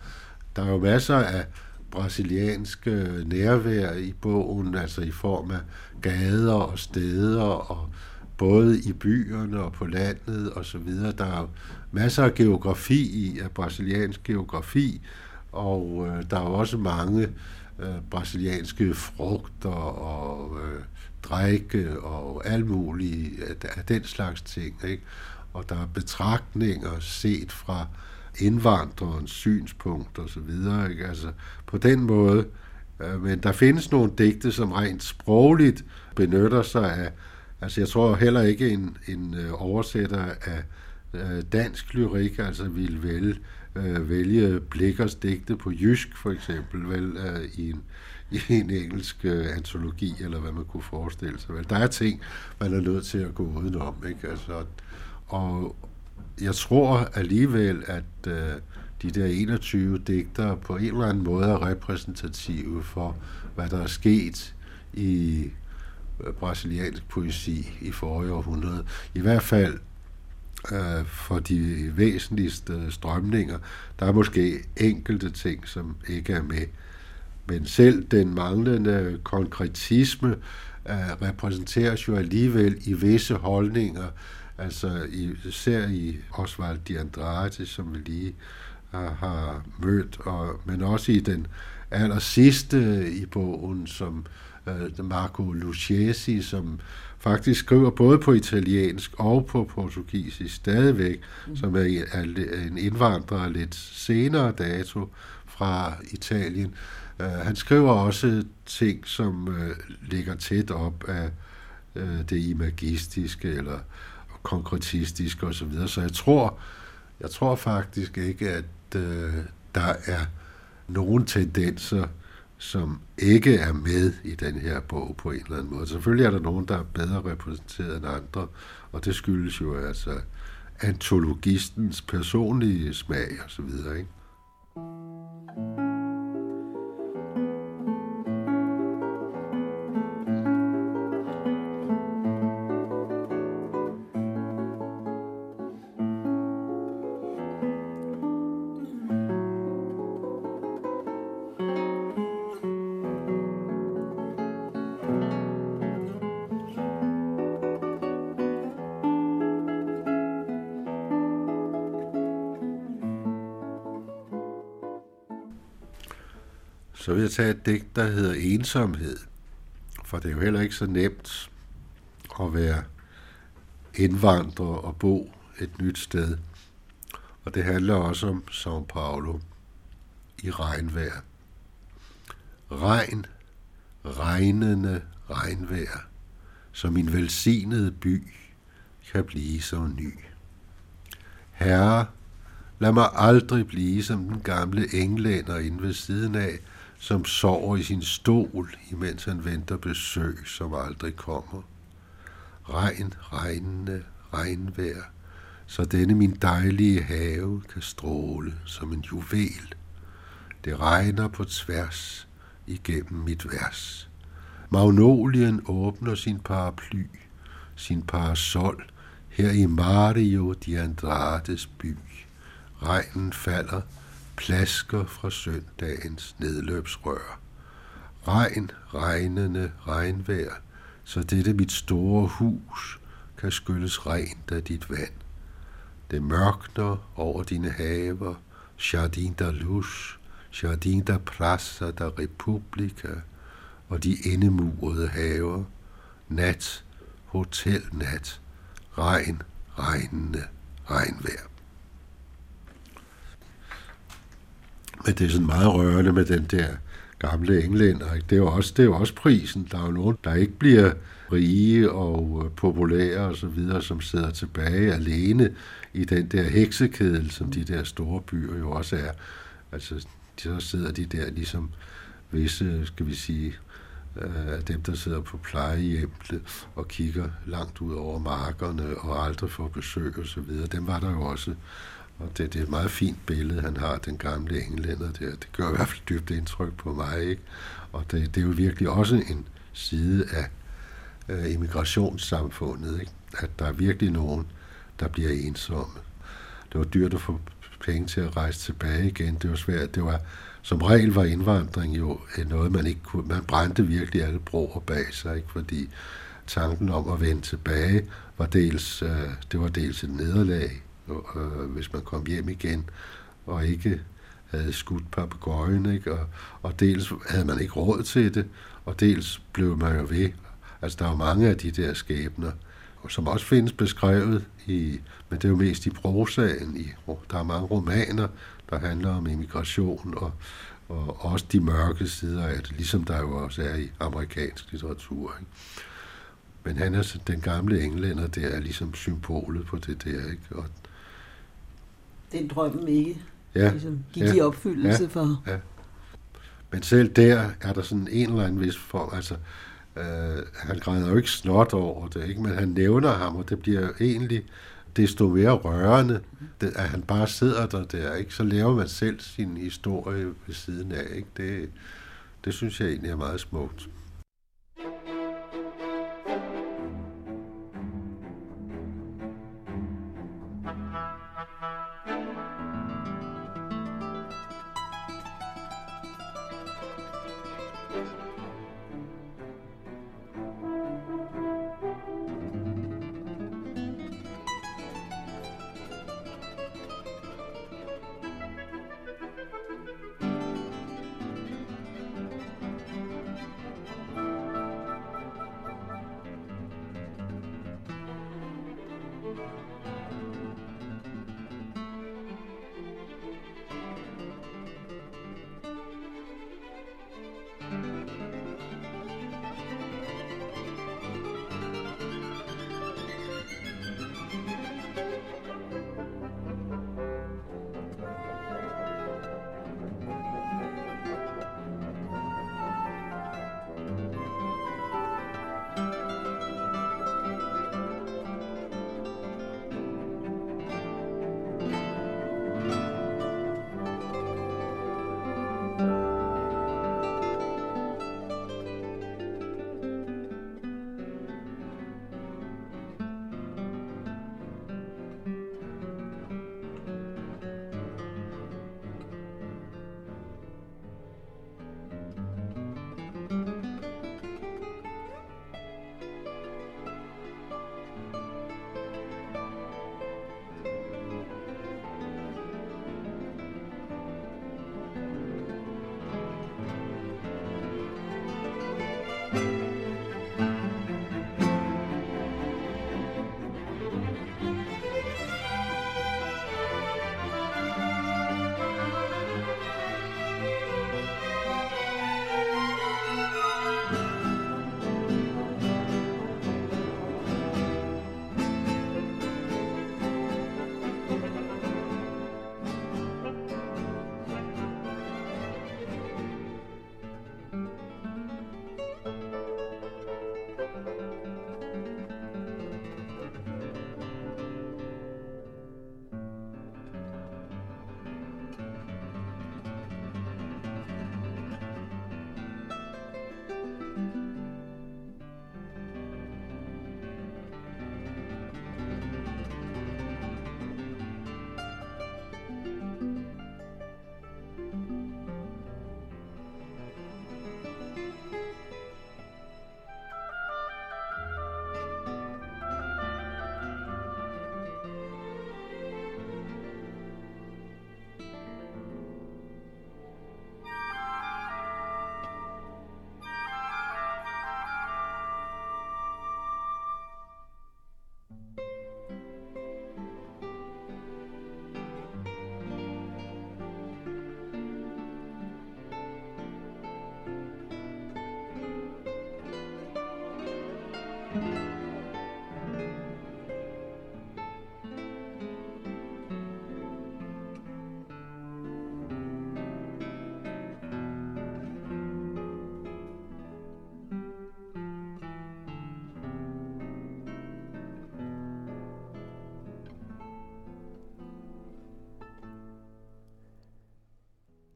der er jo masser af brasiliansk nærvær i bogen, altså i form af gader og steder, og både i byerne og på landet og så videre. Der er masser af geografi i, af brasiliansk geografi, og øh, der er også mange øh, brasilianske frugter og øh, drikke og alt muligt af, af den slags ting. Ikke? Og der er betragtninger set fra indvandrerens synspunkt og så videre. Ikke? Altså, på den måde. Øh, men der findes nogle digte, som rent sprogligt benytter sig af, altså jeg tror heller ikke en, en øh, oversætter af øh, dansk lyrik, altså vil vælge, øh, vælge Blikkers digte på jysk for eksempel, vel, øh, i en, i en engelsk øh, antologi, eller hvad man kunne forestille sig. Vel. Der er ting, man er nødt til at gå udenom. Ikke? Altså, og, jeg tror alligevel, at øh, de der 21 digter på en eller anden måde er repræsentative for, hvad der er sket i øh, brasiliansk poesi i forrige århundrede. I hvert fald øh, for de væsentligste strømninger. Der er måske enkelte ting, som ikke er med. Men selv den manglende konkretisme øh, repræsenteres jo alligevel i visse holdninger, Altså især i Oswald de Andrade, som vi lige har, har mødt, og, men også i den aller sidste i bogen, som uh, Marco Lucchesi, som faktisk skriver både på italiensk og på portugisisk stadigvæk, mm. som er, er en indvandrer lidt senere dato fra Italien. Uh, han skriver også ting, som uh, ligger tæt op af uh, det imagistiske, eller konkretistisk og så videre. Så jeg tror, jeg tror faktisk ikke, at øh, der er nogen tendenser, som ikke er med i den her bog på en eller anden måde. Selvfølgelig er der nogen, der er bedre repræsenteret end andre, og det skyldes jo altså antologistens personlige smag og så videre, ikke? Tage et digt, der hedder Ensomhed. For det er jo heller ikke så nemt at være indvandrer og bo et nyt sted. Og det handler også om São Paulo i regnvejr. Regn, regnende regnvejr, som min velsignede by kan blive så ny. Herre, lad mig aldrig blive som den gamle englænder inde ved siden af, som sover i sin stol, imens han venter besøg, som aldrig kommer. Regn, regnende, regnvejr, så denne min dejlige have kan stråle som en juvel. Det regner på tværs igennem mit vers. Magnolien åbner sin paraply, sin parasol, her i Mario de Andrades by. Regnen falder, plasker fra søndagens nedløbsrør. Regn, regnende regnvejr, så dette mit store hus kan skylles rent af dit vand. Det mørkner over dine haver, Jardin der Luz, Jardin der Praça der Republika og de indemurede haver, nat, hotelnat, regn, regnende, regnvejr. Men det er sådan meget rørende med den der gamle englænder. Ikke? Det, er jo også, det er jo også prisen. Der er jo nogen, der ikke bliver rige og øh, populære og så videre, som sidder tilbage alene i den der heksekedel, som de der store byer jo også er. Altså, så sidder de der ligesom visse, skal vi sige, øh, af dem, der sidder på plejehjemmet og kigger langt ud over markerne og aldrig får besøg og så videre. Dem var der jo også. Og det, det er et meget fint billede, han har, den gamle englænder der. Det gør i hvert fald dybt indtryk på mig, ikke? Og det, det er jo virkelig også en side af øh, immigrationssamfundet, ikke? At der er virkelig nogen, der bliver ensomme. Det var dyrt at få penge til at rejse tilbage igen. Det var svært. Det var, som regel var indvandring jo noget, man ikke kunne. Man brændte virkelig alle broer bag sig, ikke? fordi tanken om at vende tilbage var dels, øh, det var dels et nederlag, øh, hvis man kom hjem igen, og ikke havde skudt papegøjen, ikke? Og, og dels havde man ikke råd til det, og dels blev man jo ved. Altså, der er jo mange af de der skæbner, som også findes beskrevet, i, men det er jo mest i prosaen. I, der er mange romaner, der handler om immigration og, og også de mørke sider af det, ligesom der jo også er i amerikansk litteratur. Ikke? Men han er den gamle englænder, der er ligesom symbolet på det der. Ikke? Og den drømmen ikke ja, ligesom, gik ja, i opfyldelse ja, for. Ja. Men selv der er der sådan en eller anden vis form, altså øh, han græder jo ikke snot over det, ikke? men han nævner ham, og det bliver egentlig desto mere rørende, det, at han bare sidder der der, ikke? så laver man selv sin historie ved siden af. Ikke? Det, det synes jeg egentlig er meget smukt.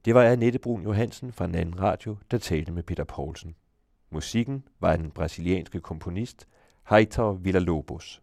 Det var Annette Brun Johansen fra den radio, der talte med Peter Poulsen. Musikken var den brasilianske komponist Heitor Villa-Lobos.